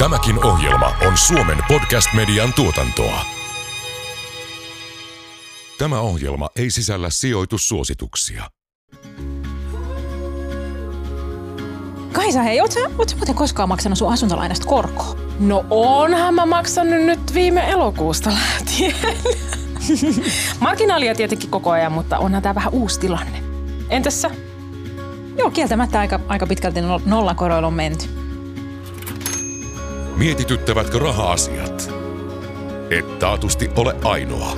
Tämäkin ohjelma on Suomen podcast-median tuotantoa. Tämä ohjelma ei sisällä sijoitussuosituksia. Kaisa, hei, ootko sä, oot sä muuten koskaan maksanut sun asuntolainasta korkoa? No onhan mä maksanut nyt viime elokuusta lähtien. Marginaalia tietenkin koko ajan, mutta onhan tää vähän uusi tilanne. Entäs sä? Joo, kieltämättä aika, aika pitkälti no- nollakoroilla on menty. Mietityttävätkö raha-asiat? Et taatusti ole ainoa.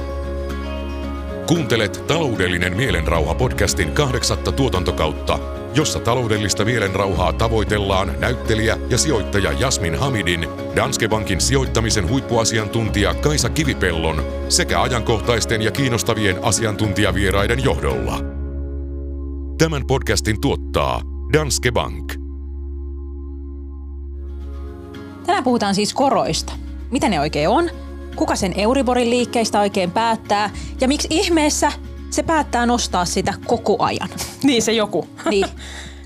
Kuuntelet Taloudellinen mielenrauha podcastin kahdeksatta tuotantokautta, jossa taloudellista mielenrauhaa tavoitellaan näyttelijä ja sijoittaja Jasmin Hamidin, Danske Bankin sijoittamisen huippuasiantuntija Kaisa Kivipellon sekä ajankohtaisten ja kiinnostavien asiantuntijavieraiden johdolla. Tämän podcastin tuottaa Danske Bank. Tänään puhutaan siis koroista. Mitä ne oikein on? Kuka sen Euriborin liikkeistä oikein päättää? Ja miksi ihmeessä se päättää nostaa sitä koko ajan? Niin se joku. Niin.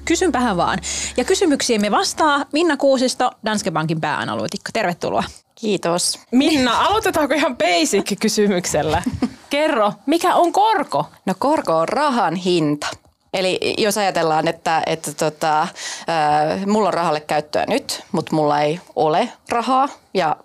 Kysynpähän vaan. Ja kysymyksiin me vastaa Minna Kuusisto, Danske Bankin pääanalytikko. Tervetuloa. Kiitos. Minna, aloitetaanko ihan basic kysymyksellä? Kerro, mikä on korko? No korko on rahan hinta. Eli jos ajatellaan, että, että tota, mulla on rahalle käyttöä nyt, mutta mulla ei ole rahaa ja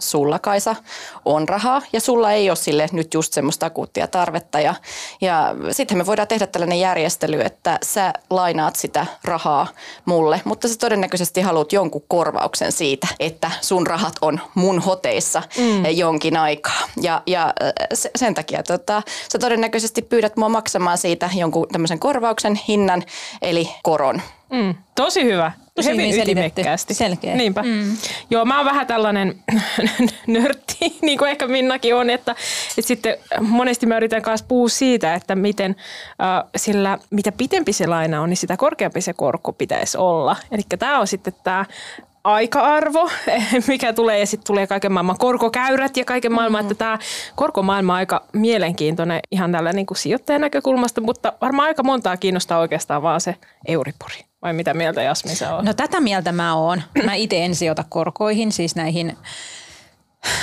sulla Kaisa on rahaa ja sulla ei ole sille nyt just semmoista akuuttia tarvetta. Ja, ja sitten me voidaan tehdä tällainen järjestely, että sä lainaat sitä rahaa mulle, mutta sä todennäköisesti haluat jonkun korvauksen siitä, että sun rahat on mun hoteissa mm. jonkin aikaa. Ja, ja sen takia tota, sä todennäköisesti pyydät mua maksamaan siitä jonkun tämmöisen korvauksen hinnan, eli koron. Mm, tosi hyvä. Tosi Hyvin hyvin selitetty. ytimekkäästi. Selkeä. Niinpä. Mm. Joo, mä oon vähän tällainen nörtti, niin kuin ehkä Minnakin on, että, että sitten monesti mä yritän kanssa puhua siitä, että miten äh, sillä, mitä pitempi se laina on, niin sitä korkeampi se korko pitäisi olla. Eli tämä on sitten tämä aika-arvo, mikä tulee ja sitten tulee kaiken maailman korkokäyrät ja kaiken maailman, mm-hmm. että tämä korkomaailma on aika mielenkiintoinen ihan tällä niin kuin sijoittajan näkökulmasta, mutta varmaan aika montaa kiinnostaa oikeastaan vaan se Euribori. Vai mitä mieltä Jasmin sä oot? No tätä mieltä mä oon. Mä itse en sijoita korkoihin, siis näihin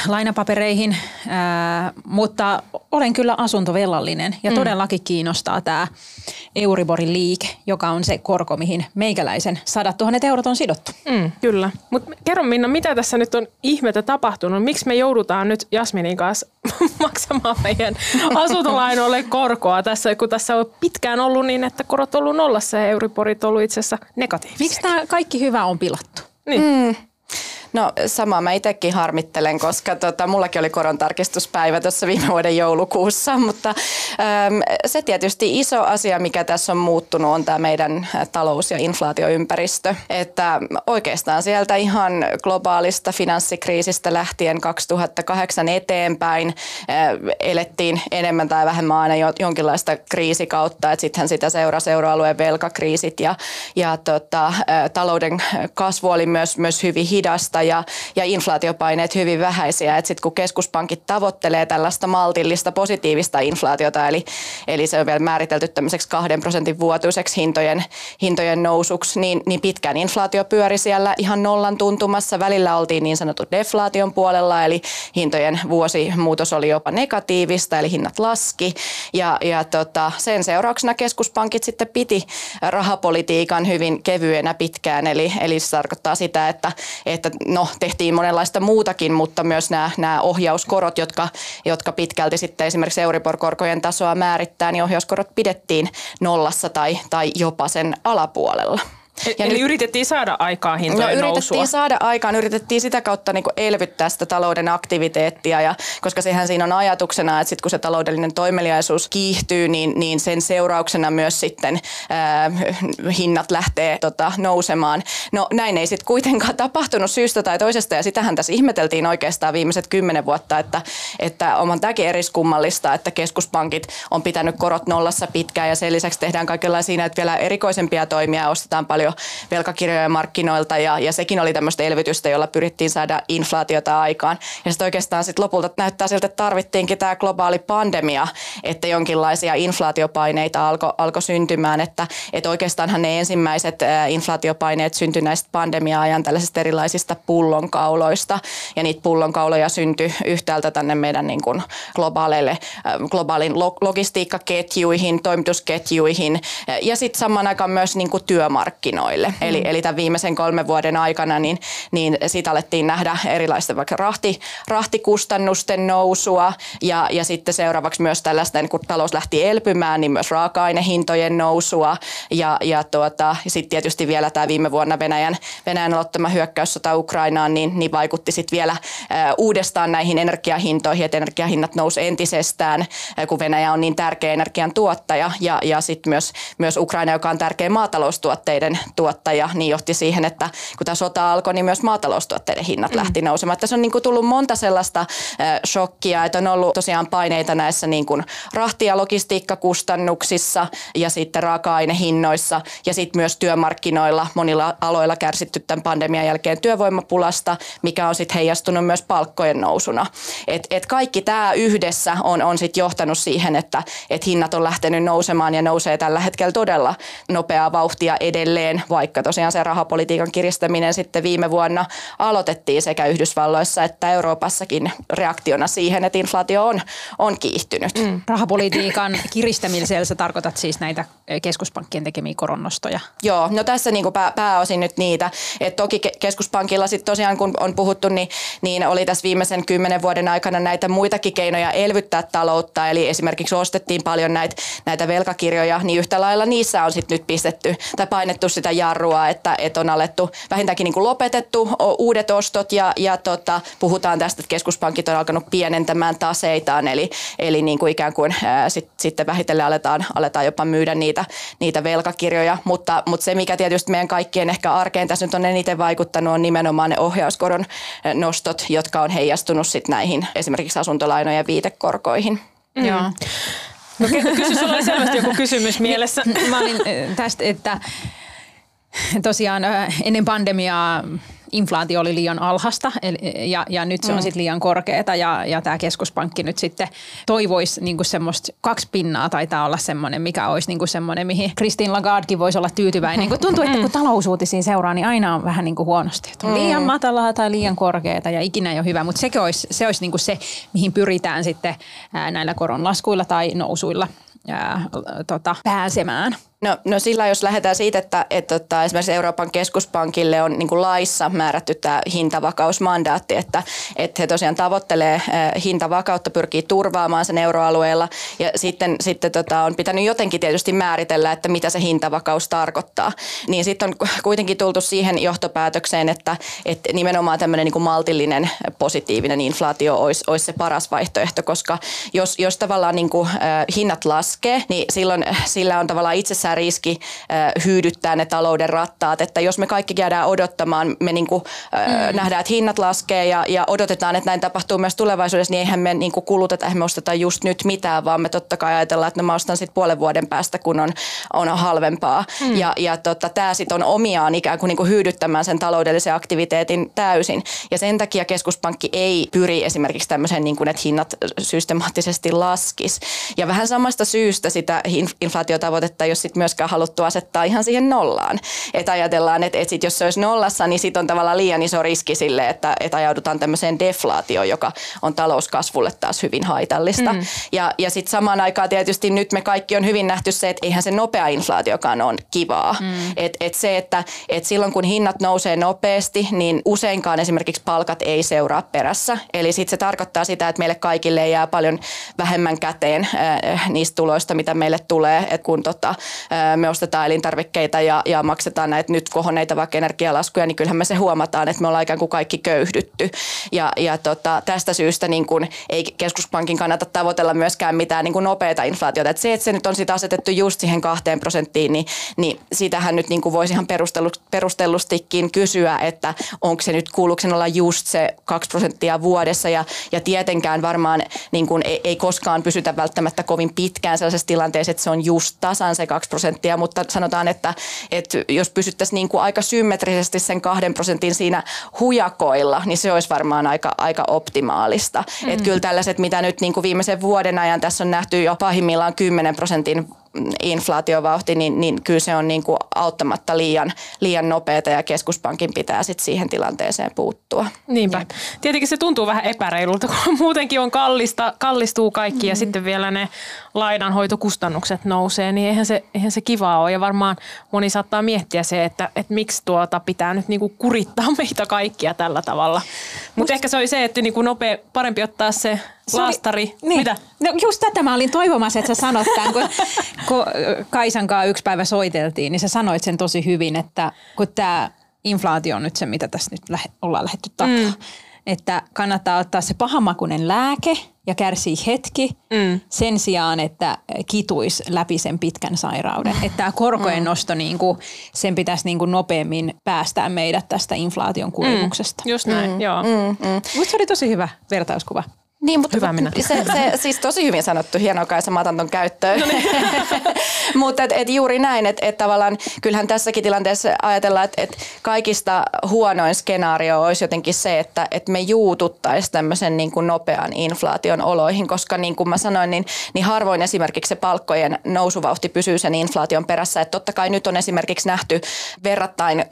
lainapapereihin, ää, mutta olen kyllä asuntovelallinen ja mm. todellakin kiinnostaa tämä Euriborin liike, joka on se korko, mihin meikäläisen 100 000 eurot on sidottu. Mm, kyllä. Mutta kerro Minna, mitä tässä nyt on ihmettä tapahtunut? Miksi me joudutaan nyt Jasminin kanssa maksamaan meidän asuntolainoille korkoa tässä, kun tässä on pitkään ollut niin, että korot on ollut nollassa ja Euriborit on ollut itse asiassa negatiivisia. Miksi tämä kaikki hyvä on pilattu? Niin. Mm. No sama mä itsekin harmittelen, koska tota, mullakin oli korontarkistuspäivä tuossa viime vuoden joulukuussa, mutta äm, se tietysti iso asia, mikä tässä on muuttunut, on tämä meidän talous- ja inflaatioympäristö. Että oikeastaan sieltä ihan globaalista finanssikriisistä lähtien 2008 eteenpäin ää, elettiin enemmän tai vähemmän aina jo, jonkinlaista kriisikautta, että sittenhän sitä seurasi euroalueen velkakriisit ja, ja tota, ä, talouden kasvu oli myös, myös hyvin hidasta ja, ja inflaatiopaineet hyvin vähäisiä. Sitten kun keskuspankit tavoittelee tällaista maltillista positiivista inflaatiota, eli, eli se on vielä määritelty tämmöiseksi kahden prosentin vuotuiseksi hintojen, hintojen nousuksi, niin, niin pitkään inflaatio pyöri siellä ihan nollan tuntumassa. Välillä oltiin niin sanottu deflaation puolella, eli hintojen vuosimuutos oli jopa negatiivista, eli hinnat laski. Ja, ja tota, sen seurauksena keskuspankit sitten piti rahapolitiikan hyvin kevyenä pitkään, eli, eli se tarkoittaa sitä, että, että no tehtiin monenlaista muutakin, mutta myös nämä, nämä ohjauskorot, jotka, jotka pitkälti sitten esimerkiksi Euribor-korkojen tasoa määrittää, niin ohjauskorot pidettiin nollassa tai, tai jopa sen alapuolella. Ja Eli nyt, yritettiin saada aikaa hintojen no, yritettiin nousua. saada aikaan, yritettiin sitä kautta niin elvyttää sitä talouden aktiviteettia, ja, koska sehän siinä on ajatuksena, että sit kun se taloudellinen toimeliaisuus kiihtyy, niin, niin sen seurauksena myös sitten ää, hinnat lähtee tota, nousemaan. No näin ei sitten kuitenkaan tapahtunut syystä tai toisesta, ja sitähän tässä ihmeteltiin oikeastaan viimeiset kymmenen vuotta, että, että on tämäkin eriskummallista, että keskuspankit on pitänyt korot nollassa pitkään, ja sen lisäksi tehdään kaikenlaisia että vielä erikoisempia toimia, ostetaan paljon jo velkakirjojen markkinoilta ja, ja sekin oli tämmöistä elvytystä, jolla pyrittiin saada inflaatiota aikaan. Ja sitten oikeastaan sit lopulta näyttää siltä, että tarvittiinkin tämä globaali pandemia, että jonkinlaisia inflaatiopaineita alkoi alko syntymään, että, että oikeastaanhan ne ensimmäiset inflaatiopaineet syntyi näistä pandemia-ajan tällaisista erilaisista pullonkauloista ja niitä pullonkauloja syntyi yhtäältä tänne meidän niin kuin globaaleille, globaalin logistiikkaketjuihin, toimitusketjuihin ja sitten samaan aikaan myös niin kuin työmarkkinoille. Mm. Eli, eli tämän viimeisen kolmen vuoden aikana niin, niin siitä alettiin nähdä erilaista vaikka rahti, rahtikustannusten nousua ja, ja sitten seuraavaksi myös tällaista, niin kun talous lähti elpymään, niin myös raaka-ainehintojen nousua ja, ja, tuota, ja sitten tietysti vielä tämä viime vuonna Venäjän, Venäjän aloittama hyökkäyssota Ukrainaan, niin, niin vaikutti sitten vielä äh, uudestaan näihin energiahintoihin, että energiahinnat nousi entisestään, äh, kun Venäjä on niin tärkeä energian tuottaja ja, ja sitten myös, myös Ukraina, joka on tärkeä maataloustuotteiden tuottaja, niin johti siihen, että kun tämä sota alkoi, niin myös maataloustuotteiden hinnat mm. lähti nousemaan. Tässä on niin kuin tullut monta sellaista äh, shokkia, että on ollut tosiaan paineita näissä niin kuin rahti- ja logistiikkakustannuksissa ja sitten raaka-ainehinnoissa ja sitten myös työmarkkinoilla monilla aloilla kärsitty tämän pandemian jälkeen työvoimapulasta, mikä on sitten heijastunut myös palkkojen nousuna. Et, et kaikki tämä yhdessä on, on sitten johtanut siihen, että et hinnat on lähtenyt nousemaan ja nousee tällä hetkellä todella nopeaa vauhtia edelleen, vaikka tosiaan se rahapolitiikan kiristäminen sitten viime vuonna aloitettiin sekä Yhdysvalloissa että Euroopassakin reaktiona siihen, että inflaatio on, on kiihtynyt. Mm. Rahapolitiikan kiristämisellä sä tarkoitat siis näitä keskuspankkien tekemiä koronnostoja? Joo, no tässä niin kuin pää, pääosin nyt niitä. Et toki keskuspankilla sitten tosiaan kun on puhuttu, niin, niin oli tässä viimeisen kymmenen vuoden aikana näitä muitakin keinoja elvyttää taloutta. Eli esimerkiksi ostettiin paljon näitä, näitä velkakirjoja, niin yhtä lailla niissä on sitten nyt pistetty tai painettu sitä jarrua, että, että on alettu vähintäänkin niin kuin lopetettu uudet ostot ja, ja tota, puhutaan tästä, että keskuspankit on alkanut pienentämään taseitaan, eli, eli niin kuin ikään kuin ää, sit, sitten vähitellen aletaan, aletaan jopa myydä niitä, niitä velkakirjoja, mutta, mutta se mikä tietysti meidän kaikkien ehkä arkeen tässä nyt on eniten vaikuttanut on nimenomaan ne ohjauskoron nostot, jotka on heijastunut sitten näihin esimerkiksi asuntolainojen viitekorkoihin. Mm. Joo. No, kysy, sulla oli selvästi joku kysymys mielessä. Mä olin tästä, että tosiaan ennen pandemiaa inflaatio oli liian alhasta ja, ja nyt se on mm. sitten liian korkeata ja, ja tämä keskuspankki nyt sitten toivoisi niinku semmoista kaksi pinnaa taitaa olla semmoinen, mikä olisi niinku semmoinen, mihin Christine Lagardekin voisi olla tyytyväinen. Kun tuntuu, että kun talousuutisiin seuraa, niin aina on vähän niinku huonosti. Että on liian mm. matalaa tai liian korkeata ja ikinä ei ole hyvä, mutta se olisi, se, olisi niinku se, mihin pyritään sitten näillä koronlaskuilla tai nousuilla ää, tota, pääsemään. No, no sillä jos lähdetään siitä, että, että, että esimerkiksi Euroopan keskuspankille on niin laissa määrätty tämä hintavakausmandaatti, että, että he tosiaan tavoittelee eh, hintavakautta, pyrkii turvaamaan sen euroalueella ja sitten, sitten tota, on pitänyt jotenkin tietysti määritellä, että mitä se hintavakaus tarkoittaa. Niin sitten on kuitenkin tultu siihen johtopäätökseen, että, että nimenomaan tämmöinen niin maltillinen positiivinen inflaatio olisi, olisi se paras vaihtoehto, koska jos, jos tavallaan niin kuin, äh, hinnat laskee, niin silloin sillä on tavallaan itsessään itsessään riski hyydyttää ne talouden rattaat. Että jos me kaikki jäädään odottamaan, me niin kuin, mm. nähdään, että hinnat laskee ja, ja odotetaan, että näin tapahtuu myös tulevaisuudessa, niin eihän me niin kuin kuluteta, eihän me osteta just nyt mitään, vaan me totta kai ajatellaan, että no mä ostan sitten puolen vuoden päästä, kun on, on halvempaa. Mm. Ja, ja tota, tämä sitten on omiaan ikään kuin, niin kuin hyydyttämään sen taloudellisen aktiviteetin täysin. Ja sen takia keskuspankki ei pyri esimerkiksi tämmöiseen, niin kuin, että hinnat systemaattisesti laskis. Ja vähän samasta syystä sitä inflaatiotavoitetta, jos sit myöskään haluttu asettaa ihan siihen nollaan. Että ajatellaan, että, että sit jos se olisi nollassa, niin sitten on tavallaan liian iso riski sille, että, että ajaudutaan tämmöiseen deflaatioon, joka on talouskasvulle taas hyvin haitallista. Mm. Ja, ja sitten samaan aikaan tietysti nyt me kaikki on hyvin nähty se, että eihän se nopea inflaatiokaan on kivaa. Mm. Et, et se, että et silloin kun hinnat nousee nopeasti, niin useinkaan esimerkiksi palkat ei seuraa perässä. Eli sitten se tarkoittaa sitä, että meille kaikille jää paljon vähemmän käteen äh, niistä tuloista, mitä meille tulee, että kun tota, me ostetaan elintarvikkeita ja, ja maksetaan näitä nyt kohonneita vaikka energialaskuja, niin kyllähän me se huomataan, että me ollaan ikään kuin kaikki köyhdytty. Ja, ja tota, tästä syystä niin kun ei keskuspankin kannata tavoitella myöskään mitään niin kuin nopeata inflaatiota. Et se, että se nyt on sitä asetettu just siihen kahteen prosenttiin, niin, niin sitähän nyt niin kuin voisi ihan perustellustikin kysyä, että onko se nyt kuuluuko sen olla just se kaksi prosenttia vuodessa ja, ja tietenkään varmaan niin kuin ei, ei koskaan pysytä välttämättä kovin pitkään sellaisessa tilanteessa, että se on just tasan se 2 prosenttia, mutta sanotaan, että, että jos pysyttäisiin niin kuin aika symmetrisesti sen kahden prosentin siinä hujakoilla, niin se olisi varmaan aika, aika optimaalista. Mm. Että kyllä tällaiset, mitä nyt niin kuin viimeisen vuoden ajan tässä on nähty jo pahimmillaan 10 prosentin inflaatiovauhti, niin, niin kyllä se on niin kuin auttamatta liian, liian nopeata ja keskuspankin pitää sit siihen tilanteeseen puuttua. Niinpä. Jep. Tietenkin se tuntuu vähän epäreilulta, kun muutenkin on kallista, kallistuu kaikki mm. ja sitten vielä ne lainanhoitokustannukset nousee, niin eihän se, eihän se kivaa ole. Ja varmaan moni saattaa miettiä se, että, että miksi tuota pitää nyt niinku kurittaa meitä kaikkia tällä tavalla. Mutta ehkä se oli se, että niinku nopea, parempi ottaa se laastari. Niin. Mitä? No just tätä mä olin toivomassa, että sä sanot tämän, kun, kun Kaisan kanssa yksi päivä soiteltiin, niin sä sanoit sen tosi hyvin, että kun tämä inflaatio on nyt se, mitä tässä nyt lähe, ollaan lähdetty takaa. Mm. Että kannattaa ottaa se pahamakuinen lääke ja kärsii hetki mm. sen sijaan, että kituisi läpi sen pitkän sairauden. Että tämä korkojen mm. nosto, niin kuin, sen pitäisi niin kuin nopeammin päästää meidät tästä inflaation kurimuksesta. Mm. Just näin, mm. joo. Mm. Mm. Mutta se oli tosi hyvä vertauskuva. Niin, mutta Hyvä minä. Se, se, siis tosi hyvin sanottu, hienoa Kaisa, mä otan ton käyttöön. No niin. mutta et, et juuri näin, että et tavallaan kyllähän tässäkin tilanteessa ajatellaan, että et kaikista huonoin skenaario olisi jotenkin se, että et me juututtaisiin tämmöisen niin kuin nopean inflaation oloihin, koska niin kuin mä sanoin, niin, niin harvoin esimerkiksi se palkkojen nousuvauhti pysyy sen inflaation perässä. Että totta kai nyt on esimerkiksi nähty verrattain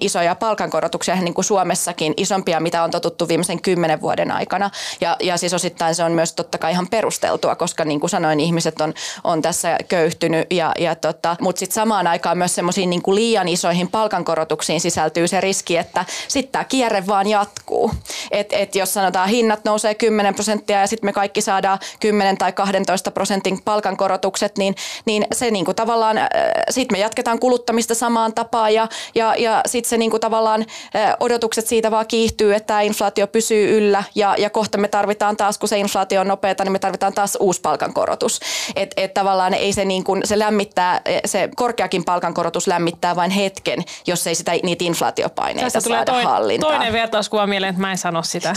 isoja palkankorotuksia niin kuin Suomessakin, isompia mitä on totuttu viimeisen kymmenen vuoden aikana. Ja, ja siis osittain se on myös totta kai ihan perusteltua, koska niin kuin sanoin, ihmiset on, on tässä köyhtynyt. Ja, ja tota, Mutta sitten samaan aikaan myös semmoisiin niin liian isoihin palkankorotuksiin sisältyy se riski, että sitten tämä kierre vaan jatkuu. Et, et jos sanotaan hinnat nousee 10 prosenttia ja sitten me kaikki saadaan 10 tai 12 prosentin palkankorotukset, niin, niin se niin kuin tavallaan, äh, sitten me jatketaan kuluttamista samaan tapaan ja, ja, ja sitten se niin kuin tavallaan äh, odotukset siitä vaan kiihtyy, että tämä inflaatio pysyy yllä ja, ja kohta me tarvitaan taas, kun se inflaatio on nopeata, niin me tarvitaan taas uusi palkankorotus. Että et tavallaan ei se, niin kuin, se lämmittää, se korkeakin palkankorotus lämmittää vain hetken, jos ei sitä, niitä inflaatiopaineita Tästä saada tulee toi, hallintaan. toinen vertauskuva mieleen, että mä en sano sitä.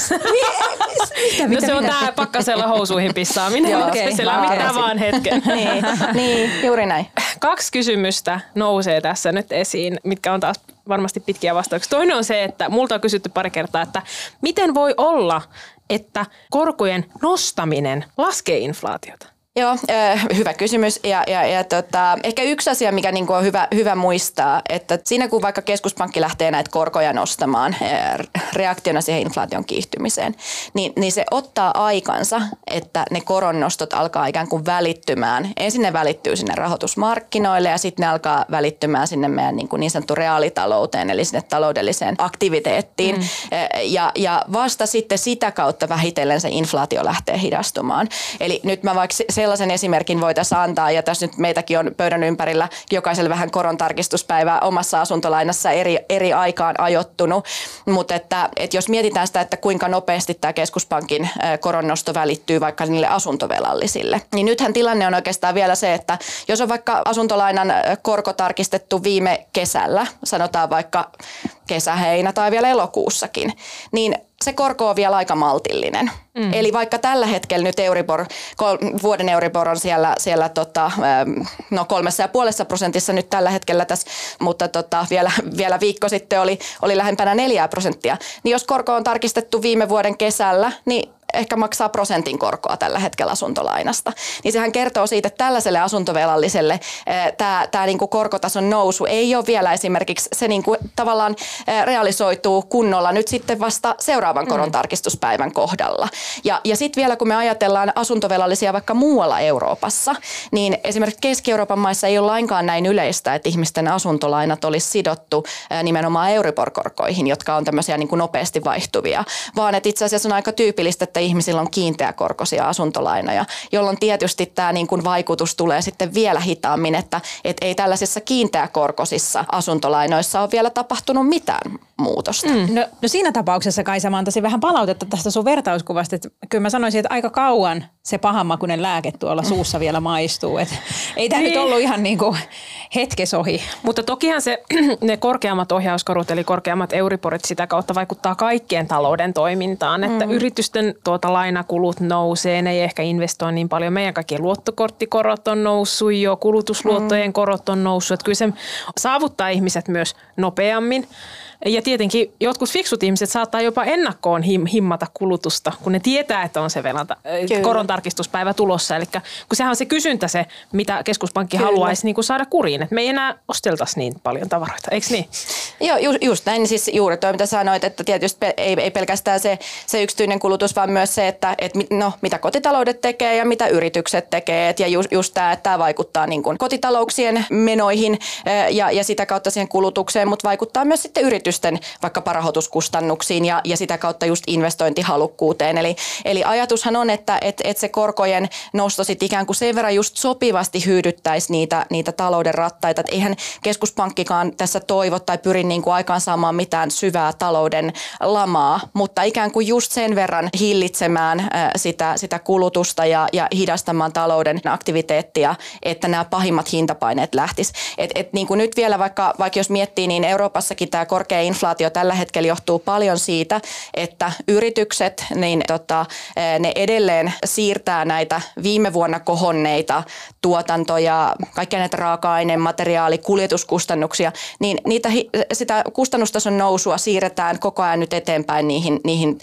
mitä, mitä, no se on tämä pakkasella housuihin pissaaminen. Joo, okay, se lämmittää vaan hetken. niin, niin, juuri näin. Kaksi kysymystä nousee tässä nyt esiin, mitkä on taas varmasti pitkiä vastauksia. Toinen on se, että multa on kysytty pari kertaa, että miten voi olla, että korkojen nostaminen laskee inflaatiota? Joo, äh, hyvä kysymys. Ja, ja, ja tota, ehkä yksi asia, mikä niin on hyvä, hyvä muistaa, että siinä kun vaikka keskuspankki lähtee näitä korkoja nostamaan äh, reaktiona siihen inflaation kiihtymiseen, niin, niin se ottaa aikansa, että ne koronnostot alkaa ikään kuin välittymään. Ensin ne välittyy sinne rahoitusmarkkinoille ja sitten ne alkaa välittymään sinne meidän niin, kuin niin sanottu reaalitalouteen, eli sinne taloudelliseen aktiviteettiin. Mm. Ja, ja vasta sitten sitä kautta vähitellen se inflaatio lähtee hidastumaan. Eli nyt mä vaikka sellaisen esimerkin voitaisiin antaa, ja tässä nyt meitäkin on pöydän ympärillä jokaiselle vähän korontarkistuspäivää omassa asuntolainassa eri, eri aikaan ajottunut, mutta että, että jos mietitään sitä, että kuinka nopeasti tämä keskuspankin koronnosto välittyy vaikka niille asuntovelallisille, niin nythän tilanne on oikeastaan vielä se, että jos on vaikka asuntolainan korko tarkistettu viime kesällä, sanotaan vaikka kesä, heinä tai vielä elokuussakin, niin se korko on vielä aika maltillinen. Mm. Eli vaikka tällä hetkellä nyt Euribor, kol, vuoden Euribor on siellä, siellä tota, ähm, no kolmessa ja puolessa prosentissa nyt tällä hetkellä tässä, mutta tota, vielä, vielä viikko sitten oli, oli lähempänä neljää prosenttia. Niin jos korko on tarkistettu viime vuoden kesällä, niin ehkä maksaa prosentin korkoa tällä hetkellä asuntolainasta. Niin sehän kertoo siitä, että tällaiselle asuntovelalliselle tämä, tämä niin kuin korkotason nousu ei ole vielä esimerkiksi, se niin kuin tavallaan realisoituu kunnolla nyt sitten vasta seuraavan korontarkistuspäivän mm. kohdalla. Ja, ja sitten vielä kun me ajatellaan asuntovelallisia vaikka muualla Euroopassa, niin esimerkiksi Keski-Euroopan maissa ei ole lainkaan näin yleistä, että ihmisten asuntolainat olisi sidottu nimenomaan Euribor-korkoihin, jotka on tämmöisiä niin kuin nopeasti vaihtuvia, vaan että itse asiassa on aika tyypillistä, että ihmisillä on kiinteäkorkoisia asuntolainoja, jolloin tietysti tämä niin kuin vaikutus tulee sitten vielä hitaammin, että et ei tällaisissa kiinteäkorkoisissa asuntolainoissa ole vielä tapahtunut mitään muutosta. Mm. No, no siinä tapauksessa Kaisa mä antaisin vähän palautetta tästä sun vertauskuvasta, että kyllä mä sanoisin, että aika kauan se pahanmakuinen lääke tuolla suussa vielä maistuu. Et ei tämä niin. nyt ollut ihan niin kuin hetkes ohi. Mutta tokihan se, ne korkeammat ohjauskorut eli korkeammat euriporit sitä kautta vaikuttaa kaikkien talouden toimintaan, että mm. yritysten to- tuota lainakulut nousee, ne ei ehkä investoi niin paljon. Meidän kaikki luottokorttikorot on noussut jo, kulutusluottojen korot on noussut. Että kyllä se saavuttaa ihmiset myös nopeammin. Ja tietenkin jotkut fiksut ihmiset saattaa jopa ennakkoon him, himmata kulutusta, kun ne tietää, että on se velanta, korontarkistuspäivä tulossa. Eli kun sehän on se kysyntä se, mitä keskuspankki Kyllä. haluaisi niin kuin saada kuriin. Että me ei enää osteltaisi niin paljon tavaroita, eikö niin? Joo, ju, just näin. Siis juuri tuo, mitä sanoit, että tietysti ei, ei pelkästään se, se yksityinen kulutus, vaan myös se, että et, no, mitä kotitaloudet tekee ja mitä yritykset tekee. Et, ja just, just tämä, että tämä vaikuttaa niin kuin kotitalouksien menoihin ja, ja sitä kautta siihen kulutukseen, mutta vaikuttaa myös sitten yritys yritysten vaikkapa rahoituskustannuksiin ja, ja sitä kautta just investointihalukkuuteen. Eli, eli ajatushan on, että et, et se korkojen nosto sitten ikään kuin sen verran just sopivasti hyödyttäisi niitä, niitä talouden rattaita. Et eihän keskuspankkikaan tässä toivo tai pyri niin kuin aikaansaamaan mitään syvää talouden lamaa, mutta ikään kuin just sen verran hillitsemään sitä, sitä kulutusta ja, ja hidastamaan talouden aktiviteettia, että nämä pahimmat hintapaineet lähtis. Et, et niin nyt vielä vaikka, vaikka jos miettii, niin Euroopassakin tämä korkea inflaatio tällä hetkellä johtuu paljon siitä, että yritykset, niin tota, ne edelleen siirtää näitä viime vuonna kohonneita tuotantoja, kaikkia näitä raaka-aineen, materiaali, kuljetuskustannuksia, niin niitä, sitä kustannustason nousua siirretään koko ajan nyt eteenpäin niihin, niihin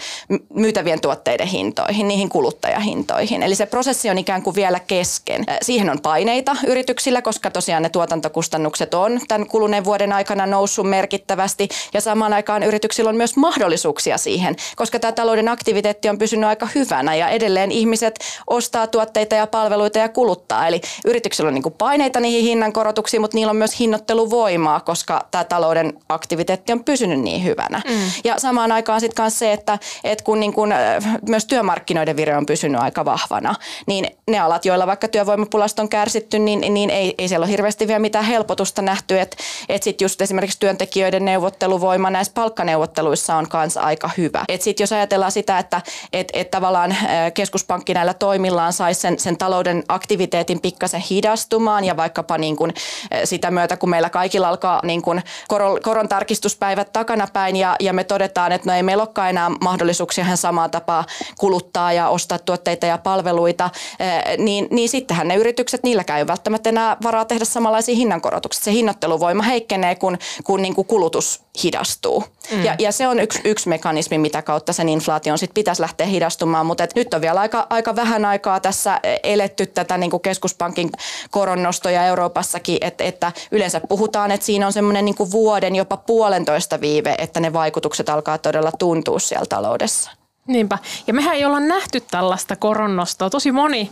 myytävien tuotteiden hintoihin, niihin kuluttajahintoihin. Eli se prosessi on ikään kuin vielä kesken. Siihen on paineita yrityksillä, koska tosiaan ne tuotantokustannukset on tämän kuluneen vuoden aikana noussut merkittävästi ja samaan aikaan yrityksillä on myös mahdollisuuksia siihen, koska tämä talouden aktiviteetti on pysynyt aika hyvänä ja edelleen ihmiset ostaa tuotteita ja palveluita ja kuluttaa. Eli yrityksillä on niin paineita niihin hinnankorotuksiin, mutta niillä on myös hinnoitteluvoimaa, koska tämä talouden aktiviteetti on pysynyt niin hyvänä. Mm. Ja samaan aikaan sitten myös se, että, että kun niin kun myös työmarkkinoiden vire on pysynyt aika vahvana, niin ne alat, joilla vaikka työvoimapulasta on kärsitty, niin, niin ei, ei siellä ole hirveästi vielä mitään helpotusta nähty, että, että sitten just esimerkiksi työntekijöiden neuvotteluvoima näissä palkkaneuvotteluissa on kanssa aika hyvä. Et sit jos ajatellaan sitä, että et, et tavallaan keskuspankki näillä toimillaan saisi sen, sen talouden aktiviteetin pikkasen hidastumaan ja vaikkapa niin kun sitä myötä, kun meillä kaikilla alkaa niin kun koron, koron tarkistuspäivät takanapäin ja, ja me todetaan, että no ei meillä olekaan enää mahdollisuuksia ihan samaa tapaa kuluttaa ja ostaa tuotteita ja palveluita, niin, niin sittenhän ne yritykset, niillä käy välttämättä enää varaa tehdä samanlaisia hinnankorotuksia. Se hinnoitteluvoima heikkenee, kun, kun niin kuin kulutus hidastuu. Mm. Ja, ja se on yksi, yksi mekanismi, mitä kautta sen inflaation sit pitäisi lähteä hidastumaan, mutta et nyt on vielä aika, aika vähän aikaa tässä eletty tätä niin kuin keskuspankin koronnostoja Euroopassakin, et, että yleensä puhutaan, että siinä on semmoinen niin vuoden, jopa puolentoista viive, että ne vaikutukset alkaa todella tuntua siellä taloudessa. Niinpä. Ja mehän ei olla nähty tällaista koronnostoa. Tosi moni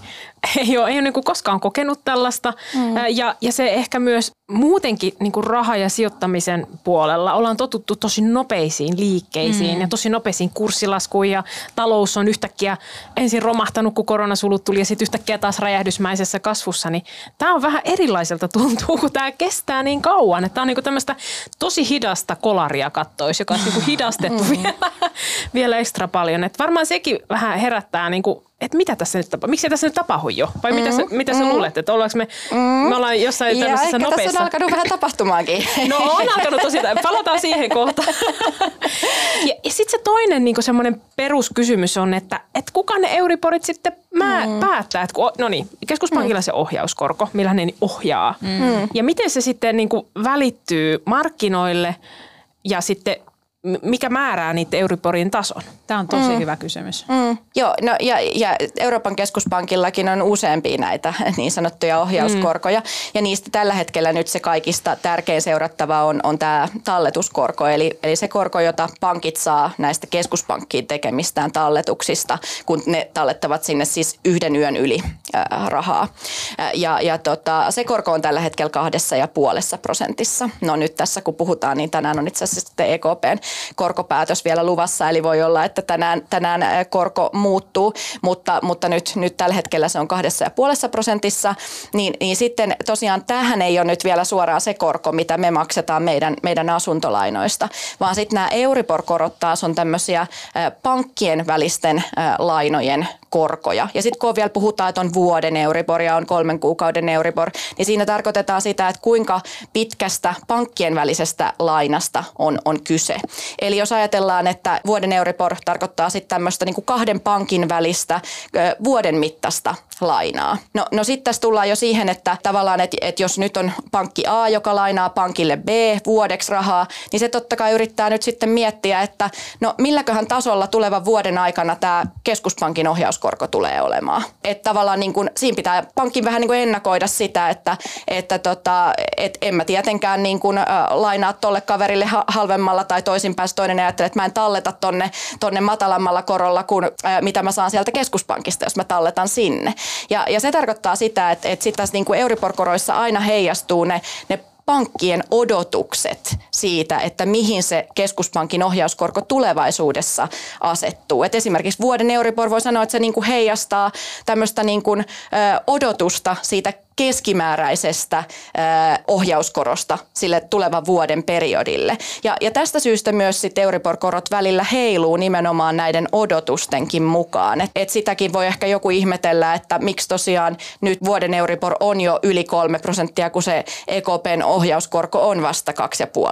ei ole, ei ole niin kuin koskaan kokenut tällaista. Mm. Ja, ja se ehkä myös muutenkin niin kuin raha- ja sijoittamisen puolella ollaan totuttu tosi nopeisiin liikkeisiin mm. ja tosi nopeisiin kurssilaskuihin. Ja talous on yhtäkkiä ensin romahtanut, kun koronasulut tuli ja sitten yhtäkkiä taas räjähdysmäisessä kasvussa. Niin tämä on vähän erilaiselta tuntuu, kun tämä kestää niin kauan. Että tämä on niin kuin tämmöistä tosi hidasta kolaria kattois, joka on niin kuin hidastettu mm. vielä, vielä ekstra paljon. Että varmaan sekin vähän herättää niin kuin että mitä tässä nyt tapahtuu, miksi tässä nyt tapahtuu jo? Vai mm, mitä, sä, mitä mm. sä luulet, että ollaanko me, mm. me ollaan jossain ja tämmöisessä nopeassa... tässä on alkanut vähän tapahtumaankin. No on alkanut tosi, palataan siihen kohtaan. ja, ja sitten se toinen niin semmoinen peruskysymys on, että et kuka ne Euriporit sitten mä mm. päättää, että kun, no niin, keskuspankilla mm. se ohjauskorko, millä ne ohjaa. Mm. Ja miten se sitten niin kuin välittyy markkinoille ja sitten mikä määrää niitä Euriborin tason? Tämä on tosi mm. hyvä kysymys. Mm. Joo, no ja, ja Euroopan keskuspankillakin on useampia näitä niin sanottuja ohjauskorkoja. Mm. Ja niistä tällä hetkellä nyt se kaikista tärkein seurattava on, on tämä talletuskorko. Eli, eli se korko, jota pankit saa näistä keskuspankkiin tekemistään talletuksista, kun ne tallettavat sinne siis yhden yön yli äh, rahaa. Ja, ja tota, se korko on tällä hetkellä kahdessa ja puolessa prosentissa. No nyt tässä kun puhutaan, niin tänään on itse asiassa EKPn korkopäätös vielä luvassa, eli voi olla, että tänään, tänään korko muuttuu, mutta, mutta nyt, nyt tällä hetkellä se on kahdessa ja puolessa prosentissa, niin, niin sitten tosiaan tähän ei ole nyt vielä suoraan se korko, mitä me maksetaan meidän, meidän asuntolainoista, vaan sitten nämä Euribor-korot taas on tämmöisiä pankkien välisten lainojen ohjauskorkoja. Ja sitten kun vielä puhutaan, että on vuoden Euribor ja on kolmen kuukauden Euribor, niin siinä tarkoitetaan sitä, että kuinka pitkästä pankkien välisestä lainasta on, on kyse. Eli jos ajatellaan, että vuoden Euribor tarkoittaa sitten tämmöistä niin kahden pankin välistä vuoden mittaista lainaa. No, no sitten tässä tullaan jo siihen, että tavallaan, että, että jos nyt on pankki A, joka lainaa pankille B vuodeksi rahaa, niin se totta kai yrittää nyt sitten miettiä, että no milläköhän tasolla tulevan vuoden aikana tämä keskuspankin ohjauskorko tulee olemaan. Että tavallaan niin kuin, siinä pitää pankin vähän niin ennakoida sitä, että, että tota, et en mä tietenkään niin kuin, äh, lainaa tolle kaverille halvemmalla tai toisinpäin toinen ajattelee, että mä en talleta tonne, tonne matalammalla korolla kuin äh, mitä mä saan sieltä keskuspankista, jos mä talletan sinne. Ja, ja se tarkoittaa sitä, että, että sitten tässä niin kuin aina heijastuu ne, ne pankkien odotukset siitä, että mihin se keskuspankin ohjauskorko tulevaisuudessa asettuu. Et esimerkiksi vuoden Euribor voi sanoa, että se niinku heijastaa tämmöistä niinku, odotusta siitä keskimääräisestä ohjauskorosta sille tulevan vuoden periodille. Ja, ja tästä syystä myös sitten Euribor-korot välillä heiluu nimenomaan näiden odotustenkin mukaan. Et, et sitäkin voi ehkä joku ihmetellä, että miksi tosiaan nyt vuoden Euribor on jo yli kolme prosenttia, kun se EKPn ohjauskorko on vasta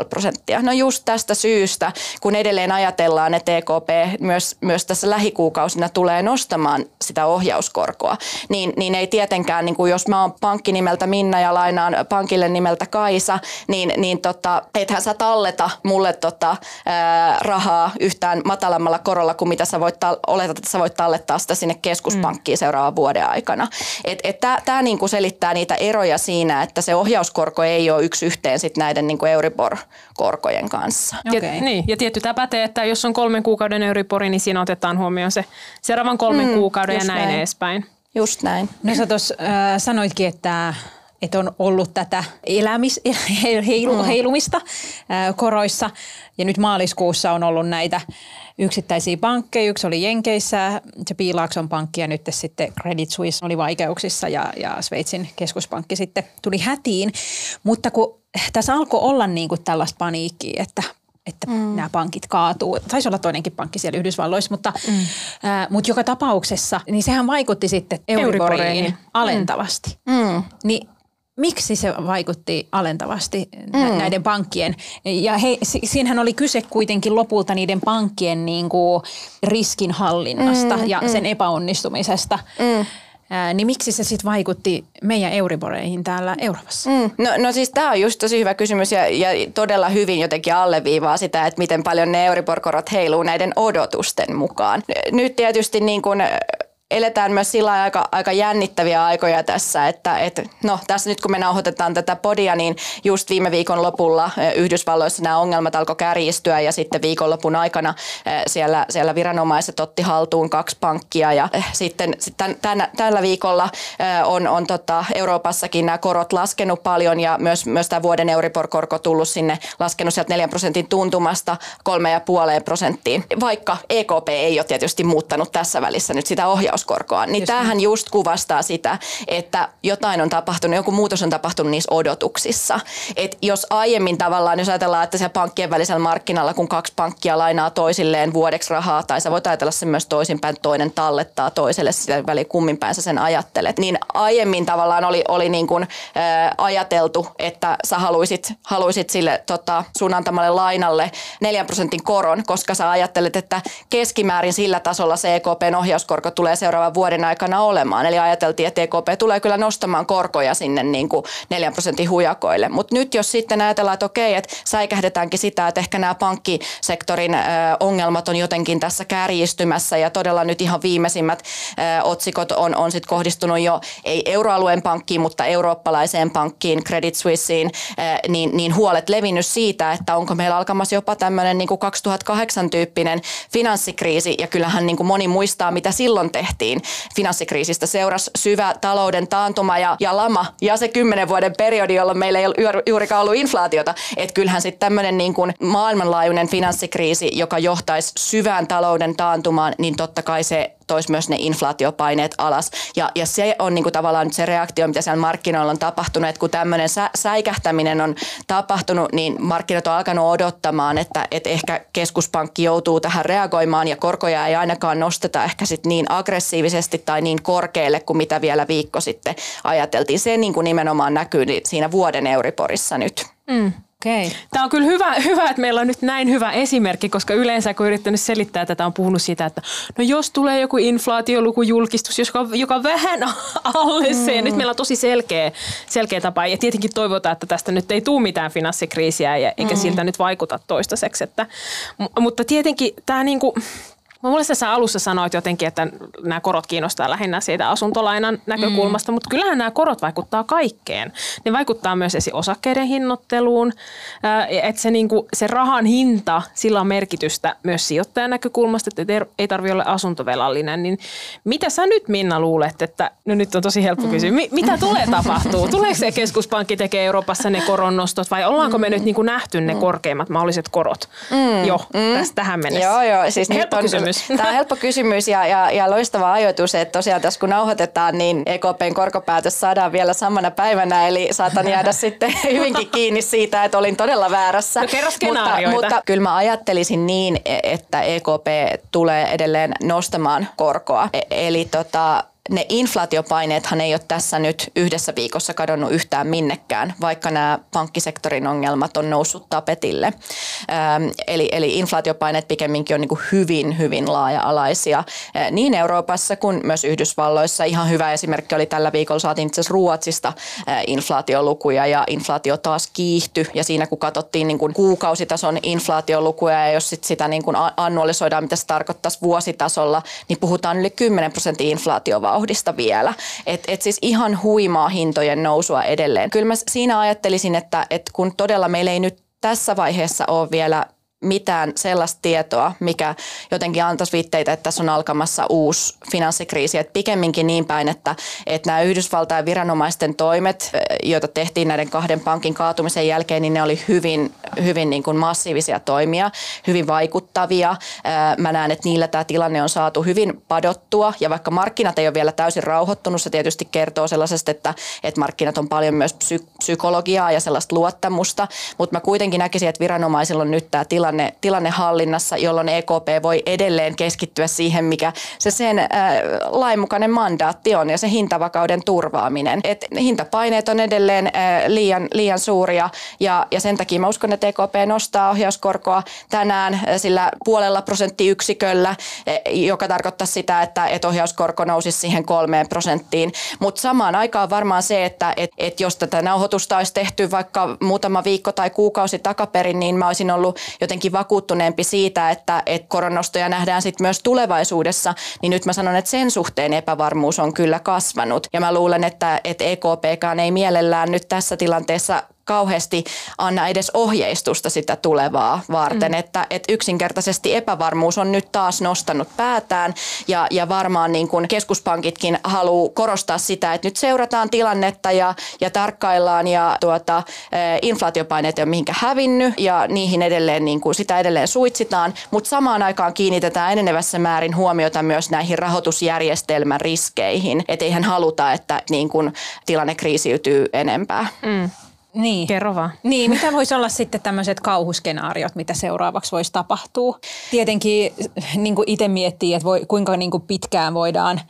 2,5 prosenttia. No just tästä syystä, kun edelleen ajatellaan, että EKP myös, myös tässä lähikuukausina tulee nostamaan sitä ohjauskorkoa, niin, niin ei tietenkään, niin kuin jos mä oon pankki nimeltä Minna ja lainaan pankille nimeltä Kaisa, niin, niin tota, ethän sä talleta mulle tota, ää, rahaa yhtään matalammalla korolla kuin mitä sä voit, oletat, että sä voit tallettaa sitä sinne keskuspankkiin mm. seuraavan vuoden aikana. Et, et Tämä niinku selittää niitä eroja siinä, että se ohjauskorko ei ole yksi yhteen sit näiden niinku Euribor-korkojen kanssa. Okay. Ja, niin, ja tietty tämä pätee, että jos on kolmen kuukauden Euribori, niin siinä otetaan huomioon se seuraavan kolmen mm, kuukauden ja näin näin. edespäin. Just näin. No sä tuossa äh, sanoitkin, että että on ollut tätä elämis, heilu, mm. heilumista äh, koroissa. Ja nyt maaliskuussa on ollut näitä yksittäisiä pankkeja. Yksi oli Jenkeissä, se Piilaakson pankki ja nyt sitten Credit Suisse oli vaikeuksissa ja, ja Sveitsin keskuspankki sitten tuli hätiin. Mutta kun tässä alkoi olla niin kuin tällaista paniikkiä, että että mm. nämä pankit kaatuu. Taisi olla toinenkin pankki siellä Yhdysvalloissa, mutta, mm. äh, mutta joka tapauksessa, niin sehän vaikutti sitten Euriboriin mm. alentavasti. Mm. Niin miksi se vaikutti alentavasti mm. näiden pankkien? Ja he, siinähän oli kyse kuitenkin lopulta niiden pankkien niin kuin riskinhallinnasta mm, ja mm. sen epäonnistumisesta. Mm niin miksi se sitten vaikutti meidän Euriboreihin täällä Euroopassa? Mm. No, no siis tämä on just tosi hyvä kysymys ja, ja todella hyvin jotenkin alleviivaa sitä, että miten paljon ne Euribor-korot heiluu näiden odotusten mukaan. Nyt tietysti niin kuin eletään myös sillä aika, aika jännittäviä aikoja tässä, että et, no tässä nyt kun me nauhoitetaan tätä podia, niin just viime viikon lopulla Yhdysvalloissa nämä ongelmat alkoi kärjistyä ja sitten viikonlopun aikana siellä, siellä viranomaiset otti haltuun kaksi pankkia ja sitten sitten tämän, tällä viikolla on, on tota Euroopassakin nämä korot laskenut paljon ja myös, myös tämä vuoden Euribor-korko tullut sinne laskenut sieltä 4 prosentin tuntumasta 3,5 prosenttiin, vaikka EKP ei ole tietysti muuttanut tässä välissä nyt sitä ohjausta ohjauskorkoa. Niin just tämähän niin. just kuvastaa sitä, että jotain on tapahtunut, joku muutos on tapahtunut niissä odotuksissa. Et jos aiemmin tavallaan, jos ajatellaan, että se pankkien välisellä markkinalla, kun kaksi pankkia lainaa toisilleen vuodeksi rahaa, tai sä voit ajatella sen myös toisinpäin, toinen tallettaa toiselle sitä väliin kummin päin sä sen ajattelet, niin aiemmin tavallaan oli, oli niin kuin, ää, ajateltu, että sä haluisit, haluisit sille tota, sun antamalle lainalle 4 prosentin koron, koska sä ajattelet, että keskimäärin sillä tasolla se EKPn ohjauskorko tulee seuraavan vuoden aikana olemaan. Eli ajateltiin, että EKP tulee kyllä nostamaan korkoja sinne niin kuin 4 prosentin hujakoille. Mutta nyt jos sitten ajatellaan, että okei, että säikähdetäänkin sitä, että ehkä nämä pankkisektorin ongelmat on jotenkin tässä kärjistymässä ja todella nyt ihan viimeisimmät otsikot on, on sitten kohdistunut jo ei euroalueen pankkiin, mutta eurooppalaiseen pankkiin, Credit Suisseen, niin, niin huolet levinnyt siitä, että onko meillä alkamassa jopa tämmöinen niin 2008 tyyppinen finanssikriisi ja kyllähän niin kuin moni muistaa, mitä silloin tehtiin tehtiin. Finanssikriisistä seurasi syvä talouden taantuma ja, ja lama ja se kymmenen vuoden periodi, jolloin meillä ei juurikaan ollut inflaatiota. Että kyllähän sitten tämmöinen niin kuin maailmanlaajuinen finanssikriisi, joka johtaisi syvään talouden taantumaan, niin totta kai se toisi myös ne inflaatiopaineet alas. Ja, ja se on niin kuin tavallaan nyt se reaktio, mitä siellä markkinoilla on tapahtunut, että kun tämmöinen sä, säikähtäminen on tapahtunut, niin markkinat on alkanut odottamaan, että, että ehkä keskuspankki joutuu tähän reagoimaan ja korkoja ei ainakaan nosteta ehkä sit niin aggressiivisesti tai niin korkealle kuin mitä vielä viikko sitten ajateltiin. Se niin kuin nimenomaan näkyy siinä vuoden Euriporissa nyt. Mm. Okay. Tämä on kyllä hyvä, hyvä, että meillä on nyt näin hyvä esimerkki, koska yleensä kun yrittänyt selittää tätä, on puhunut siitä, että no jos tulee joku inflaatiolukujulkistus, joka, joka vähän alle se, mm. nyt meillä on tosi selkeä, selkeä tapa, ja tietenkin toivotaan, että tästä nyt ei tule mitään finanssikriisiä, eikä mm. siltä nyt vaikuta toistaiseksi, että, mutta tietenkin tämä niinku, Mulle sä alussa sanoit jotenkin, että nämä korot kiinnostaa lähinnä siitä asuntolainan näkökulmasta, mm. mutta kyllähän nämä korot vaikuttaa kaikkeen. Ne vaikuttaa myös esi osakkeiden hinnoitteluun, että se, niinku, se rahan hinta, sillä on merkitystä myös sijoittajan näkökulmasta, että ei tarvitse olla asuntovelallinen. Niin mitä sä nyt Minna luulet, että, no nyt on tosi helppo kysyä, mm. mitä tulee tapahtuu? Tuleeko se keskuspankki tekee Euroopassa ne koronnostot vai ollaanko me mm. nyt niinku nähty ne mm. korkeimmat mahdolliset korot mm. jo mm. tästä tähän mennessä? Joo, joo. Siis helppo kysymys kysymys. Tämä on helppo kysymys ja, ja, ja loistava ajoitus, että tosiaan tässä kun nauhoitetaan, niin EKPn korkopäätös saadaan vielä samana päivänä, eli saatan jäädä sitten hyvinkin kiinni siitä, että olin todella väärässä. No kerro mutta, mutta kyllä mä ajattelisin niin, että EKP tulee edelleen nostamaan korkoa. E- eli tota, ne inflaatiopaineethan ei ole tässä nyt yhdessä viikossa kadonnut yhtään minnekään, vaikka nämä pankkisektorin ongelmat on noussut tapetille. Ähm, eli, eli inflaatiopaineet pikemminkin on niin hyvin, hyvin laaja-alaisia äh, niin Euroopassa kuin myös Yhdysvalloissa. Ihan hyvä esimerkki oli tällä viikolla saatiin itse asiassa Ruotsista äh, inflaatiolukuja ja inflaatio taas kiihtyi. Ja siinä kun katsottiin niin kuin kuukausitason inflaatiolukuja ja jos sit sitä niin kuin annualisoidaan, mitä se tarkoittaisi vuositasolla, niin puhutaan yli 10 prosentin inflaatiovauhdista vauhdista vielä. Että et siis ihan huimaa hintojen nousua edelleen. Kyllä mä siinä ajattelisin, että, että kun todella meillä ei nyt tässä vaiheessa ole vielä mitään sellaista tietoa, mikä jotenkin antaisi viitteitä, että tässä on alkamassa uusi finanssikriisi. Et pikemminkin niin päin, että, että nämä Yhdysvaltain viranomaisten toimet, joita tehtiin näiden kahden pankin kaatumisen jälkeen, niin ne oli hyvin, hyvin niin kuin massiivisia toimia, hyvin vaikuttavia. Mä näen, että niillä tämä tilanne on saatu hyvin padottua ja vaikka markkinat ei ole vielä täysin rauhoittunut, se tietysti kertoo sellaisesta, että, että markkinat on paljon myös psy- psykologiaa ja sellaista luottamusta, mutta mä kuitenkin näkisin, että viranomaisilla on nyt tämä tilanne tilanne, hallinnassa, jolloin EKP voi edelleen keskittyä siihen, mikä se sen äh, lainmukainen mandaatti on ja se hintavakauden turvaaminen. Et hintapaineet on edelleen äh, liian, liian suuria ja, ja sen takia mä uskon, että EKP nostaa ohjauskorkoa tänään äh, sillä puolella prosenttiyksiköllä, äh, joka tarkoittaa sitä, että, että ohjauskorko nousisi siihen kolmeen prosenttiin. Mutta samaan aikaan varmaan se, että et, et jos tätä nauhoitusta olisi tehty vaikka muutama viikko tai kuukausi takaperin, niin mä olisin ollut jotenkin jotenkin vakuuttuneempi siitä, että, että koronostoja nähdään sitten myös tulevaisuudessa, niin nyt mä sanon, että sen suhteen epävarmuus on kyllä kasvanut. Ja mä luulen, että, että EKPkaan ei mielellään nyt tässä tilanteessa kauheasti anna edes ohjeistusta sitä tulevaa varten, mm. että, että yksinkertaisesti epävarmuus on nyt taas nostanut päätään ja, ja varmaan niin kuin keskuspankitkin haluaa korostaa sitä, että nyt seurataan tilannetta ja, ja tarkkaillaan ja tuota, inflaatiopaineet ei ole mihinkä hävinnyt ja niihin edelleen niin kuin sitä edelleen suitsitaan, mutta samaan aikaan kiinnitetään enenevässä määrin huomiota myös näihin rahoitusjärjestelmän riskeihin, että eihän haluta, että niin kuin tilanne kriisiytyy enempää. Mm. Niin. Kerro vaan. Niin, mitä voisi olla sitten tämmöiset kauhuskenaariot, mitä seuraavaksi voisi tapahtua? Tietenkin niin kuin itse miettii, että voi, kuinka niin kuin pitkään voidaan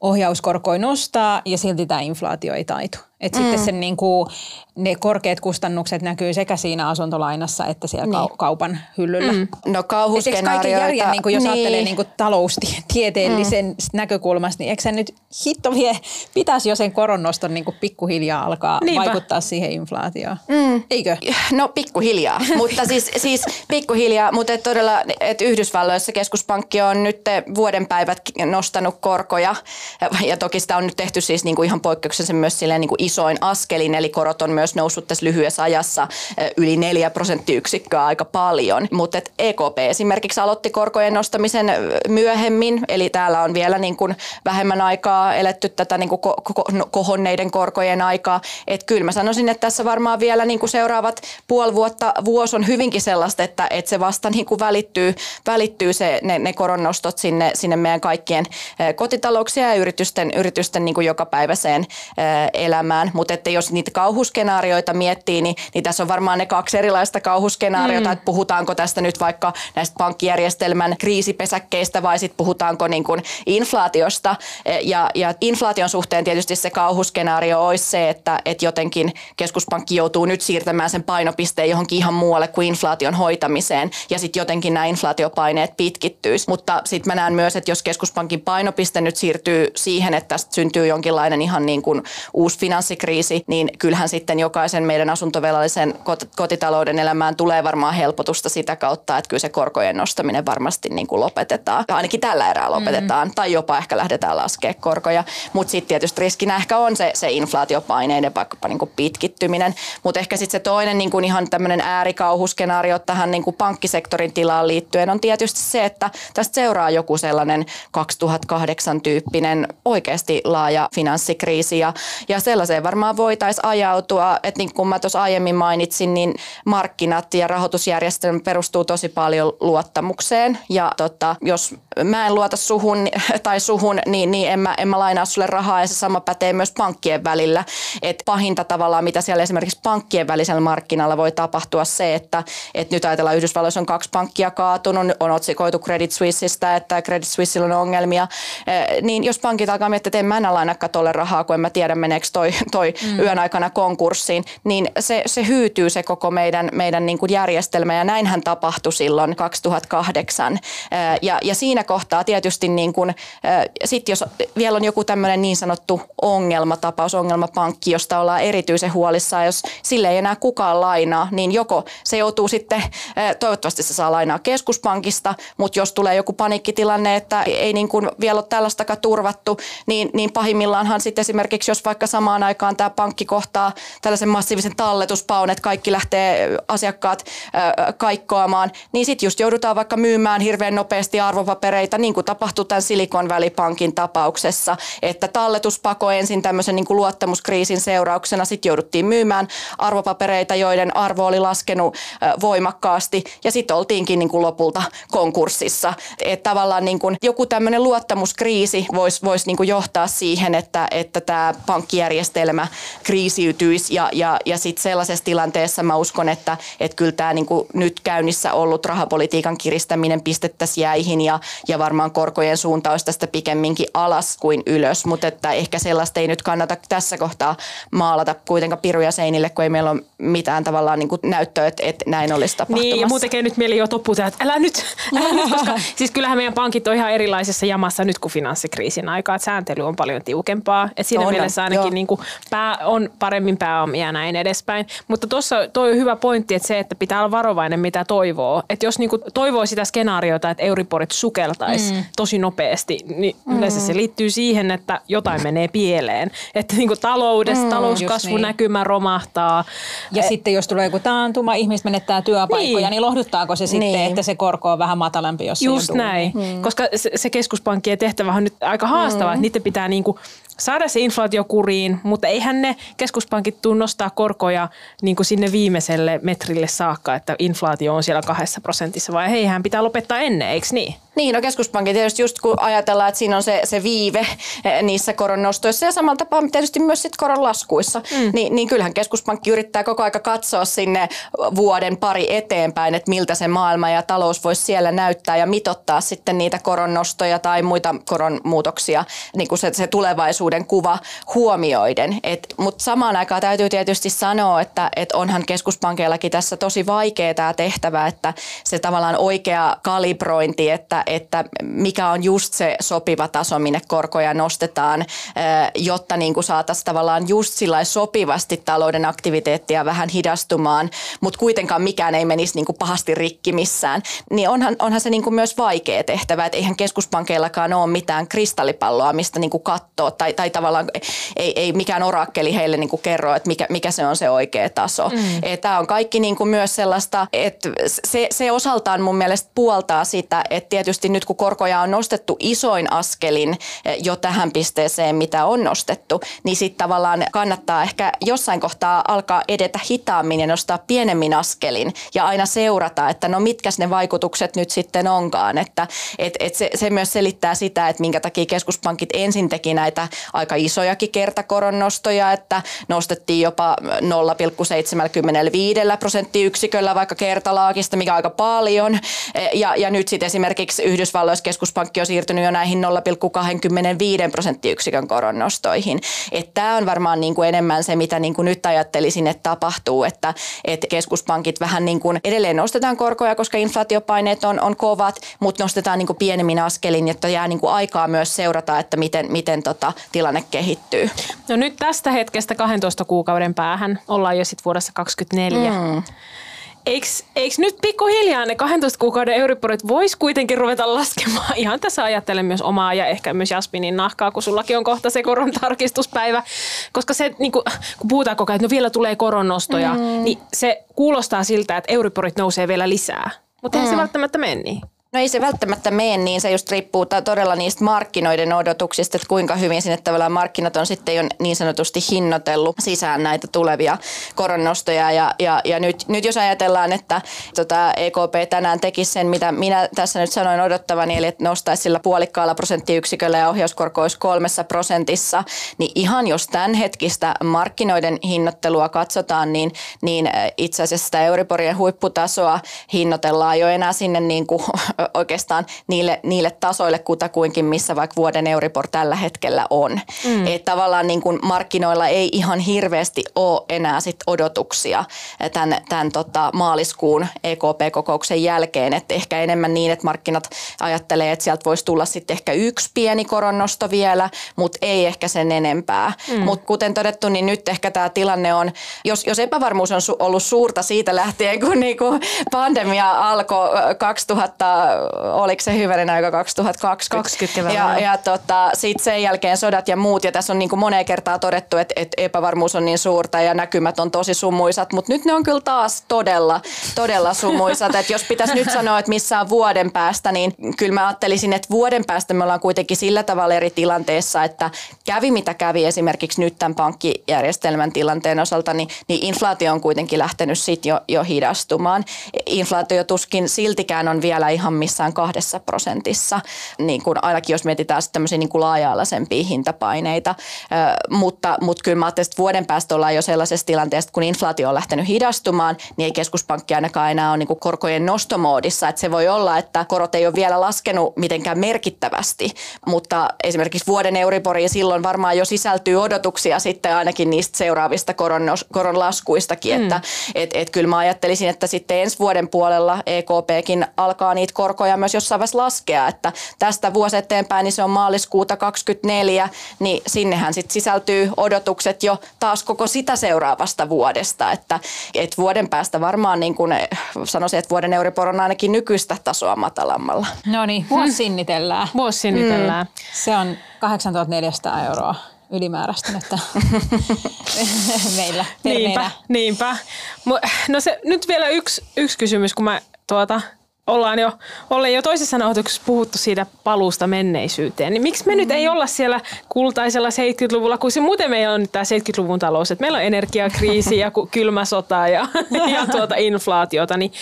ohjauskorkoja nostaa ja silti tämä inflaatio ei taitu. Et mm. Sitten sen niin kuin, ne korkeat kustannukset näkyy sekä siinä asuntolainassa että siellä niin. kaupan hyllyllä. Mm. No kauhuskenaarioita. järjen, niin kuin, jos niin. ajattelee niin kuin taloustieteellisen mm. näkökulmasta, niin eikö se nyt hitto vie, pitäisi jo sen koronnoston niin kuin pikkuhiljaa alkaa Niinpä. vaikuttaa siihen inflaatioon. Mm. Eikö? No pikkuhiljaa, mutta siis, siis pikkuhiljaa, mutta et todella, että Yhdysvalloissa keskuspankki on nyt vuoden päivät nostanut korkoja ja toki sitä on nyt tehty siis niin kuin ihan poikkeuksellisen myös silleen niin kuin isoin askelin, eli korot on myös noussut tässä lyhyessä ajassa yli 4 prosenttiyksikköä aika paljon. Mutta EKP esimerkiksi aloitti korkojen nostamisen myöhemmin, eli täällä on vielä niin kuin vähemmän aikaa eletty tätä niin kuin no, kohonneiden korkojen aikaa. Että kyllä mä sanoisin, että tässä varmaan vielä niin kuin seuraavat puoli vuotta, vuosi on hyvinkin sellaista, että, että se vasta niin kuin välittyy, välittyy se, ne, ne koronnostot sinne, sinne meidän kaikkien kotitalouksia ja yritysten, yritysten niin kuin jokapäiväiseen elämään. Mutta että jos niitä kauhuskenaarioita miettii, niin, niin tässä on varmaan ne kaksi erilaista kauhuskenaariota, mm. että puhutaanko tästä nyt vaikka näistä pankkijärjestelmän kriisipesäkkeistä vai sitten puhutaanko niin kuin inflaatiosta. Ja, ja inflaation suhteen tietysti se kauhuskenaario olisi se, että, että jotenkin keskuspankki joutuu nyt siirtämään sen painopisteen johonkin ihan muualle kuin inflaation hoitamiseen ja sitten jotenkin nämä inflaatiopaineet pitkittyisi. Mutta sitten mä näen myös, että jos keskuspankin painopiste nyt siirtyy siihen, että tästä syntyy jonkinlainen ihan niin kuin uusi finanssikriisi, niin kyllähän sitten jokaisen meidän asuntovelallisen kotitalouden elämään tulee varmaan helpotusta sitä kautta, että kyllä se korkojen nostaminen varmasti niin kuin lopetetaan. Ainakin tällä erää lopetetaan mm. tai jopa ehkä lähdetään laskemaan korkoja. Mutta sitten tietysti riskinä ehkä on se, se inflaatiopaineiden vaikkapa niin kuin pitkittyminen. Mutta ehkä sitten se toinen niin kuin ihan tämmöinen äärikauhuskenaario tähän niin kuin pankkisektorin tilaan liittyen on tietysti se, että tästä seuraa joku sellainen 2008 tyyppinen oikeasti laaja finanssikriisi ja, ja sellaiseen varmaan voitaisiin ajautua, että niin kuin mä tuossa aiemmin mainitsin, niin markkinat ja rahoitusjärjestelmä perustuu tosi paljon luottamukseen. Ja tota, jos mä en luota suhun tai suhun, niin, niin en, mä, en mä lainaa sulle rahaa. Ja se sama pätee myös pankkien välillä. Et pahinta tavallaan, mitä siellä esimerkiksi pankkien välisellä markkinalla voi tapahtua se, että et nyt ajatellaan Yhdysvalloissa on kaksi pankkia kaatunut, on otsikoitu Credit Suisseista, että Credit Suissilla on ongelmia, niin jos pankit alkaa miettiä, että en mä enää lainakaan tuolle rahaa, kun en mä tiedä meneekö toi, toi mm. yön aikana konkurssiin, niin se, se hyytyy se koko meidän, meidän niin kuin järjestelmä ja näinhän tapahtui silloin 2008. Eh, ja, ja siinä kohtaa tietysti niin kuin, sit jos vielä on joku tämmöinen niin sanottu ongelmatapaus, ongelmapankki, josta ollaan erityisen huolissaan, jos sille ei enää kukaan lainaa, niin joko se joutuu sitten, toivottavasti se saa lainaa keskuspankista, mutta jos tulee joku paniikkitilanne, että ei niin kuin vielä ole tällaistakaan turvattu, niin, niin pahimmillaanhan sitten esimerkiksi, jos vaikka samaan aikaan tämä pankki kohtaa tällaisen massiivisen talletuspaun, että kaikki lähtee asiakkaat kaikkoamaan, niin sitten just joudutaan vaikka myymään hirveän nopeasti arvopapereita, niin kuin tapahtui tämän Silicon Valley Pankin tapauksessa, että talletuspako ensin tämmöisen niin kuin luottamuskriisin seurauksena. Sitten jouduttiin myymään arvopapereita, joiden arvo oli laskenut voimakkaasti. Ja sitten oltiinkin niin kuin lopulta konkurssissa. Että tavallaan niin kuin joku tämmöinen luottamuskriisi voisi vois niin kuin johtaa siihen, että, että tämä pankkijärjestelmä kriisiytyisi ja, ja, ja sitten sellaisessa tilanteessa mä uskon, että, että kyllä tämä niin kuin nyt käynnissä ollut rahapolitiikan kiristäminen pistettäisiin jäihin ja, ja varmaan korkojen suunta olisi tästä pikemminkin alas kuin ylös, mutta että ehkä sellaista ei nyt kannata tässä kohtaa maalata kuitenkaan piruja seinille, kun ei meillä ole mitään tavallaan niin kuin näyttöä, että, että näin olisi tapahtumassa. Niin, ja muuten tekee nyt mieli jo toppuutua, että älä nyt, älä nyt, koska siis kyllähän meidän pankit on ihan erilaisessa jamassa nyt kuin finanssikriisin aikaa, että sääntely on paljon tiukempaa. Et siinä on, mielessä ainakin niin kuin pää, on paremmin pääomia ja näin edespäin. Mutta tuossa toi on hyvä pointti, että se, että pitää olla varovainen mitä toivoo. Että jos niin kuin toivoo sitä skenaariota, että euriporit sukeltaisi mm. tosi nopeasti, niin mm. yleensä se liittyy siihen, että jotain menee pieleen. Että niin kuin taloudessa mm, talouskasvunäkymä niin. romahtaa. Ja e- sitten jos tulee joku taantuma, ihmiset menettää työpaikkoja, niin, niin lohduttaako se sitten, niin. että se korko on vähän matalampi, jos Just näin, mm. koska se, se keskuspankkien tehtävä on nyt aika haastava, mm. että niiden pitää niinku saada se inflaatio kuriin, mutta eihän ne keskuspankit tule nostaa korkoja niin kuin sinne viimeiselle metrille saakka, että inflaatio on siellä kahdessa prosentissa, vai heihän pitää lopettaa ennen, eikö niin? Niin, no keskuspankki tietysti just kun ajatellaan, että siinä on se, se viive eh, niissä koronnostoissa ja samalla tapaa tietysti myös sit koronlaskuissa, mm. niin, niin kyllähän keskuspankki yrittää koko aika katsoa sinne vuoden pari eteenpäin, että miltä se maailma ja talous voisi siellä näyttää ja mitottaa sitten niitä koronnostoja tai muita koronmuutoksia, niin kuin se, se tulevaisuuden kuva huomioiden. Mutta samaan aikaan täytyy tietysti sanoa, että et onhan keskuspankeillakin tässä tosi vaikea tämä tehtävä, että se tavallaan oikea kalibrointi, että että mikä on just se sopiva taso, minne korkoja nostetaan, jotta niin kuin saataisiin tavallaan just sillä sopivasti talouden aktiviteettia vähän hidastumaan, mutta kuitenkaan mikään ei menisi niin kuin pahasti rikki missään, niin onhan, onhan se niin kuin myös vaikea tehtävä, että eihän keskuspankeillakaan ole mitään kristallipalloa, mistä niin kuin katsoa, tai, tai tavallaan ei, ei mikään orakkeli heille niin kuin kerro, että mikä, mikä se on se oikea taso. Mm. Tämä on kaikki niin kuin myös sellaista, että se, se osaltaan mun mielestä puoltaa sitä, että tietysti nyt kun korkoja on nostettu isoin askelin eh, jo tähän pisteeseen, mitä on nostettu, niin sitten tavallaan kannattaa ehkä jossain kohtaa alkaa edetä hitaammin ja nostaa pienemmin askelin ja aina seurata, että no mitkä ne vaikutukset nyt sitten onkaan. Että et, et se, se myös selittää sitä, että minkä takia keskuspankit ensin teki näitä aika isojakin kertakoronnostoja, että nostettiin jopa 0,75 prosenttiyksiköllä vaikka kertalaakista, mikä aika paljon. Ja, ja nyt sitten esimerkiksi Yhdysvalloissa keskuspankki on siirtynyt jo näihin 0,25 prosenttiyksikön koronnostoihin. Tämä on varmaan niin kuin enemmän se, mitä niin kuin nyt ajattelisin, että tapahtuu, että, että keskuspankit vähän niin kuin edelleen nostetaan korkoja, koska inflaatiopaineet on, on kovat, mutta nostetaan niin kuin pienemmin askelin, jotta jää niin kuin aikaa myös seurata, että miten, miten tota tilanne kehittyy. No nyt tästä hetkestä 12 kuukauden päähän ollaan jo sitten vuodessa 2024. Mm eikö, nyt pikkuhiljaa ne 12 kuukauden euriporit vois kuitenkin ruveta laskemaan? Ihan tässä ajattelen myös omaa ja ehkä myös Jasminin nahkaa, kun sullakin on kohta se koron tarkistuspäivä. Koska se, niin kuin, kun puhutaan koko ajan, että no vielä tulee koronnostoja, mm. niin se kuulostaa siltä, että euriporit nousee vielä lisää. Mutta eihän mm. se välttämättä mene niin. No ei se välttämättä mene niin, se just riippuu todella niistä markkinoiden odotuksista, että kuinka hyvin sinne tavallaan markkinat on sitten jo niin sanotusti hinnoitellut sisään näitä tulevia koronnostoja. Ja, ja, ja nyt, nyt jos ajatellaan, että tota EKP tänään teki sen, mitä minä tässä nyt sanoin odottavani, eli että nostaisi sillä puolikkaalla prosenttiyksiköllä ja ohjauskorko olisi kolmessa prosentissa, niin ihan jos tämän hetkistä markkinoiden hinnoittelua katsotaan, niin, niin itse asiassa sitä Euriborien huipputasoa hinnoitellaan jo enää sinne niin kuin oikeastaan niille, niille tasoille kutakuinkin, missä vaikka vuoden Euribor tällä hetkellä on. Mm. Että tavallaan niin kuin markkinoilla ei ihan hirveästi ole enää sit odotuksia tämän, tämän tota maaliskuun EKP-kokouksen jälkeen. Että ehkä enemmän niin, että markkinat ajattelee, että sieltä voisi tulla sitten ehkä yksi pieni koronnosto vielä, mutta ei ehkä sen enempää. Mm. Mutta kuten todettu, niin nyt ehkä tämä tilanne on, jos, jos epävarmuus on su- ollut suurta siitä lähtien, kun niinku pandemia alkoi 2000 oliko se hyvänen aika 2020. 20 ja, ja tota, sitten sen jälkeen sodat ja muut, ja tässä on niin kuin moneen kertaa todettu, että, että epävarmuus on niin suurta ja näkymät on tosi sumuisat, mutta nyt ne on kyllä taas todella, todella sumuisat. että jos pitäisi nyt sanoa, että missä on vuoden päästä, niin kyllä mä ajattelisin, että vuoden päästä me ollaan kuitenkin sillä tavalla eri tilanteessa, että kävi mitä kävi esimerkiksi nyt tämän pankkijärjestelmän tilanteen osalta, niin, niin inflaatio on kuitenkin lähtenyt sitten jo, jo hidastumaan. Inflaatio tuskin siltikään on vielä ihan missään kahdessa prosentissa, niin kuin ainakin jos mietitään sitten tämmöisiä niin kuin laaja-alaisempia hintapaineita. mutta, mutta kyllä mä että vuoden päästä ollaan jo sellaisessa tilanteessa, kun inflaatio on lähtenyt hidastumaan, niin ei keskuspankki ainakaan enää ole niin kuin korkojen nostomoodissa. Että se voi olla, että korot ei ole vielä laskenut mitenkään merkittävästi, mutta esimerkiksi vuoden Euriboriin silloin varmaan jo sisältyy odotuksia sitten ainakin niistä seuraavista koron, koron laskuistakin, mm. että et, et kyllä mä ajattelisin, että sitten ensi vuoden puolella EKPkin alkaa niitä korkoja myös jossain vaiheessa laskea, että tästä vuosi eteenpäin, niin se on maaliskuuta 2024, niin sinnehän sitten sisältyy odotukset jo taas koko sitä seuraavasta vuodesta, että, että vuoden päästä varmaan niin kuin sanoisin, että vuoden Euribor on ainakin nykyistä tasoa matalammalla. No niin, vuosi hmm. sinnitellään. Vuosi sinnitellään. Mm. Se on 8400 euroa ylimääräistä että meillä Niinpä, niinpä. No se, nyt vielä yksi, yksi kysymys, kun mä tuota, ollaan jo, ollaan jo toisessa nauhoituksessa puhuttu siitä paluusta menneisyyteen, niin miksi me mm. nyt ei olla siellä kultaisella 70-luvulla, kun se muuten meillä on nyt tämä 70-luvun talous, että meillä on energiakriisi ja kylmä sota ja, ja tuota inflaatiota, niin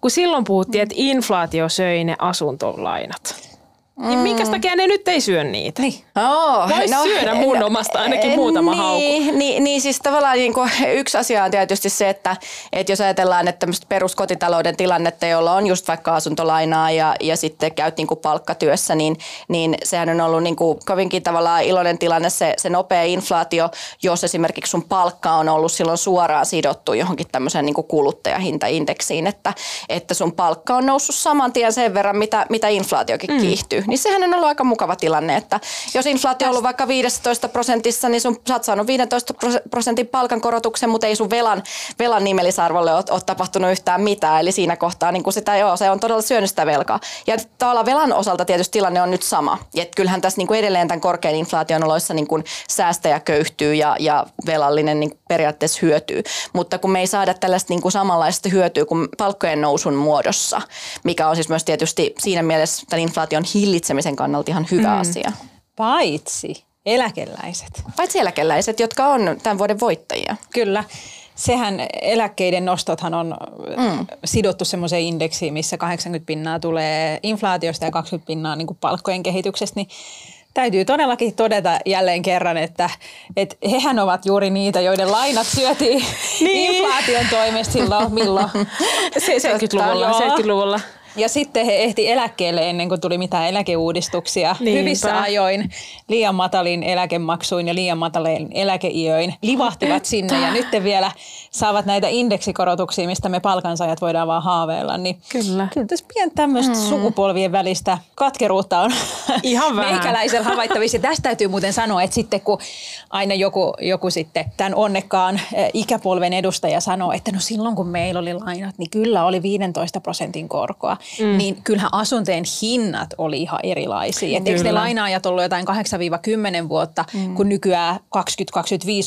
kun silloin puhuttiin, että inflaatio söi ne asuntolainat, Mm. Minkä takia ne nyt ei syö niitä? Niin. Oh, Vois syödä mun omasta ainakin muutama niin, haukku. Niin, niin siis tavallaan niin kuin yksi asia on tietysti se, että, että jos ajatellaan että tämmöistä peruskotitalouden tilannetta, jolla on just vaikka asuntolainaa ja, ja sitten käyt niin kuin palkkatyössä, niin, niin sehän on ollut niin kuin kovinkin tavallaan iloinen tilanne se, se nopea inflaatio, jos esimerkiksi sun palkka on ollut silloin suoraan sidottu johonkin tämmöiseen niin kuin kuluttajahintaindeksiin, että, että sun palkka on noussut saman tien sen verran, mitä, mitä inflaatiokin mm. kiihtyy. Niin sehän on ollut aika mukava tilanne, että jos inflaatio on ollut vaikka 15 prosentissa, niin sun, sä oot saanut 15 prosentin palkankorotuksen, mutta ei sun velan, velan nimellisarvolle ole, ole tapahtunut yhtään mitään. Eli siinä kohtaa niin sitä, joo, se on todella syönyt sitä velkaa. Ja tavallaan velan osalta tietysti tilanne on nyt sama. Et kyllähän tässä niin kuin edelleen tämän korkean inflaation oloissa niin kuin säästäjä köyhtyy ja, ja velallinen niin periaatteessa hyötyy. Mutta kun me ei saada tällaista niin kuin samanlaista hyötyä kuin palkkojen nousun muodossa, mikä on siis myös tietysti siinä mielessä tämän inflaation hillitsemisen kannalta ihan hyvä mm. asia. Paitsi eläkeläiset. Paitsi eläkeläiset, jotka on tämän vuoden voittajia. Kyllä. Sehän eläkkeiden nostothan on mm. sidottu semmoiseen indeksiin, missä 80 pinnaa tulee inflaatiosta ja 20 pinnaa niin kuin palkkojen kehityksestä, niin täytyy todellakin todeta jälleen kerran, että, että hehän ovat juuri niitä, joiden lainat syötiin niin. inflaation toimesta silloin milloin? 70-luvulla. 70-luvulla. Ja sitten he ehti eläkkeelle ennen kuin tuli mitään eläkeuudistuksia. Niinpä. Hyvissä ajoin liian matalin eläkemaksuin ja liian matalin eläkeiöin livahtivat sinne ja nyt vielä saavat näitä indeksikorotuksia, mistä me palkansaajat voidaan vaan haaveilla. Niin kyllä. Kyllä tässä pian tämmöistä mm. sukupolvien välistä katkeruutta on Ihan meikäläisellä havaittavissa. Tästä täytyy muuten sanoa, että sitten kun aina joku, joku sitten tämän onnekkaan ikäpolven edustaja sanoo, että no silloin kun meillä oli lainat, niin kyllä oli 15 prosentin korkoa mm. niin kyllähän asuntojen hinnat oli ihan erilaisia. Et eikö ne lainaajat ollut jotain 8-10 vuotta, mm. kun nykyään 20-25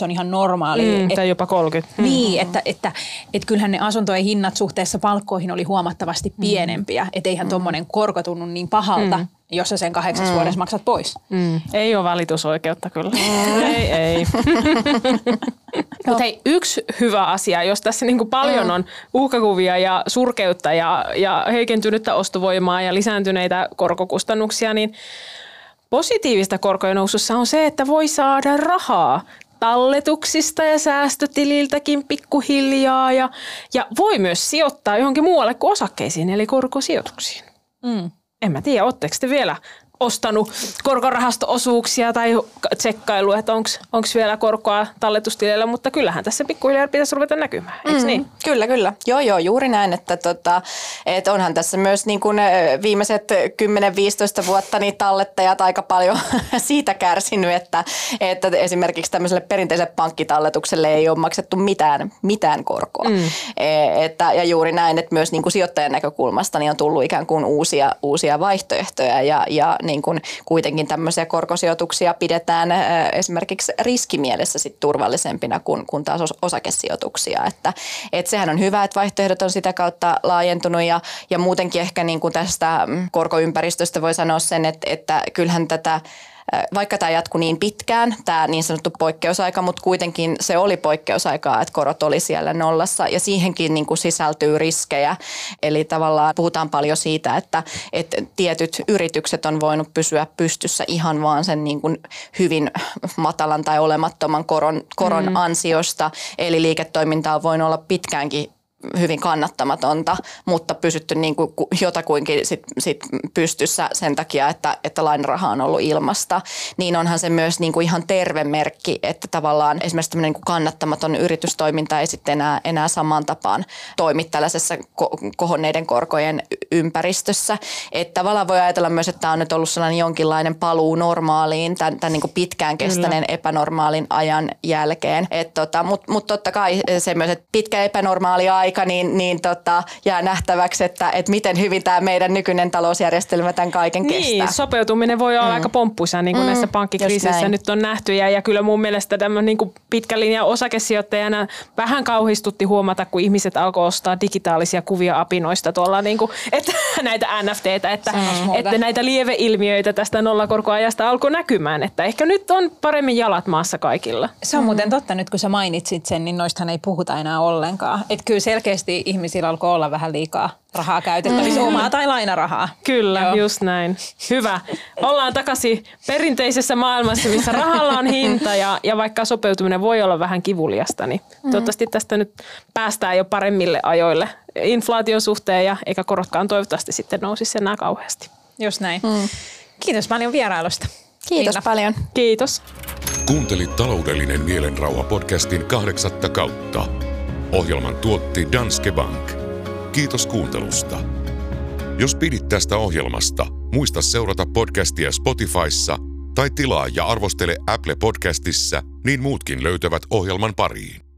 on ihan normaali. Mm, et, tai jopa 30. Mm. Niin, että, että, että kyllähän ne asuntojen hinnat suhteessa palkkoihin oli huomattavasti mm. pienempiä. Mm. Että eihän mm. tuommoinen korko tunnu niin pahalta. Mm jos sä sen kahdeksas mm. vuodessa maksat pois. Mm. Ei ole valitusoikeutta kyllä. Mm. ei, ei. Mutta hei, yksi hyvä asia, jos tässä niinku paljon mm. on uhkakuvia ja surkeutta ja, ja heikentynyttä ostovoimaa ja lisääntyneitä korkokustannuksia, niin positiivista korkojen nousussa on se, että voi saada rahaa talletuksista ja säästötililtäkin pikkuhiljaa ja, ja voi myös sijoittaa johonkin muualle kuin osakkeisiin eli korkosijoituksiin. Mm en mä tiedä, ootteko te vielä ostanut korkorahasto-osuuksia tai tsekkailu, että onko vielä korkoa talletustileillä, mutta kyllähän tässä pikkuhiljaa pitäisi ruveta näkymään, eikö mm, niin? Kyllä, kyllä. Joo, joo, juuri näin, että, tota, että onhan tässä myös niin kuin viimeiset 10-15 vuotta niin tallettajat aika paljon siitä kärsinyt, että, että esimerkiksi tämmöiselle perinteiselle pankkitalletukselle ei ole maksettu mitään, mitään korkoa. Mm. E, että, ja juuri näin, että myös niin kuin sijoittajan näkökulmasta niin on tullut ikään kuin uusia, uusia vaihtoehtoja ja, ja niin kuin kuitenkin tämmöisiä korkosijoituksia pidetään esimerkiksi riskimielessä sit turvallisempina kuin, kuin taas osakesijoituksia. Että, et sehän on hyvä, että vaihtoehdot on sitä kautta laajentunut ja, ja muutenkin ehkä niin kuin tästä mm, korkoympäristöstä voi sanoa sen, että, että kyllähän tätä vaikka tämä jatkui niin pitkään, tämä niin sanottu poikkeusaika, mutta kuitenkin se oli poikkeusaikaa, että korot oli siellä nollassa ja siihenkin niin kuin sisältyy riskejä. Eli tavallaan puhutaan paljon siitä, että, että tietyt yritykset on voinut pysyä pystyssä ihan vaan sen niin kuin hyvin matalan tai olemattoman koron, koron mm. ansiosta. Eli liiketoiminta on voinut olla pitkäänkin hyvin kannattamatonta, mutta pysytty niin kuin jotakuinkin sit, sit pystyssä sen takia, että, että lainaraha on ollut ilmasta, niin onhan se myös niin kuin ihan terve merkki, että tavallaan esimerkiksi tämmöinen niin kannattamaton yritystoiminta ei sitten enää, enää samaan tapaan toimi tällaisessa ko- kohonneiden korkojen ympäristössä. Että tavallaan voi ajatella myös, että tämä on nyt ollut sellainen jonkinlainen paluu normaaliin, tämän, tämän niin kuin pitkään kestäneen Kyllä. epänormaalin ajan jälkeen. Tota, Mutta mut totta kai se myös, että pitkä epänormaali aika aika, niin, niin tota, jää nähtäväksi, että, että miten hyvin tämä meidän nykyinen talousjärjestelmä tämän kaiken niin, kestää. sopeutuminen voi olla mm. aika pomppuisa, niin kuin mm, näissä pankkikriisissä nyt on nähty. Ja, ja kyllä mun mielestä tämän niin kuin pitkän linjan osakesijoittajana vähän kauhistutti huomata, kun ihmiset alkoi ostaa digitaalisia kuvia apinoista tuolla, niin kuin, että näitä NFTtä, että, että näitä lieveilmiöitä tästä nollakorkoajasta alkoi näkymään. Että ehkä nyt on paremmin jalat maassa kaikilla. Se on muuten totta nyt, kun sä mainitsit sen, niin noistahan ei puhuta enää ollenkaan. Että kyllä selkeästi ihmisillä alkoi olla vähän liikaa rahaa käytettävissä, mm. omaa tai lainarahaa. Kyllä, Joo. just näin. Hyvä. Ollaan takaisin perinteisessä maailmassa, missä rahalla on hinta ja, ja vaikka sopeutuminen voi olla vähän kivuliasta, niin mm. toivottavasti tästä nyt päästään jo paremmille ajoille inflaation suhteen ja eikä korotkaan toivottavasti sitten nousisi enää kauheasti. Just näin. Mm. Kiitos paljon vierailusta. Kiitos Liina. paljon. Kiitos. Kuuntelit taloudellinen mielenrauha podcastin kahdeksatta kautta. Ohjelman tuotti Danske Bank. Kiitos kuuntelusta. Jos pidit tästä ohjelmasta, muista seurata podcastia Spotifyssa tai tilaa ja arvostele Apple Podcastissa, niin muutkin löytävät ohjelman pariin.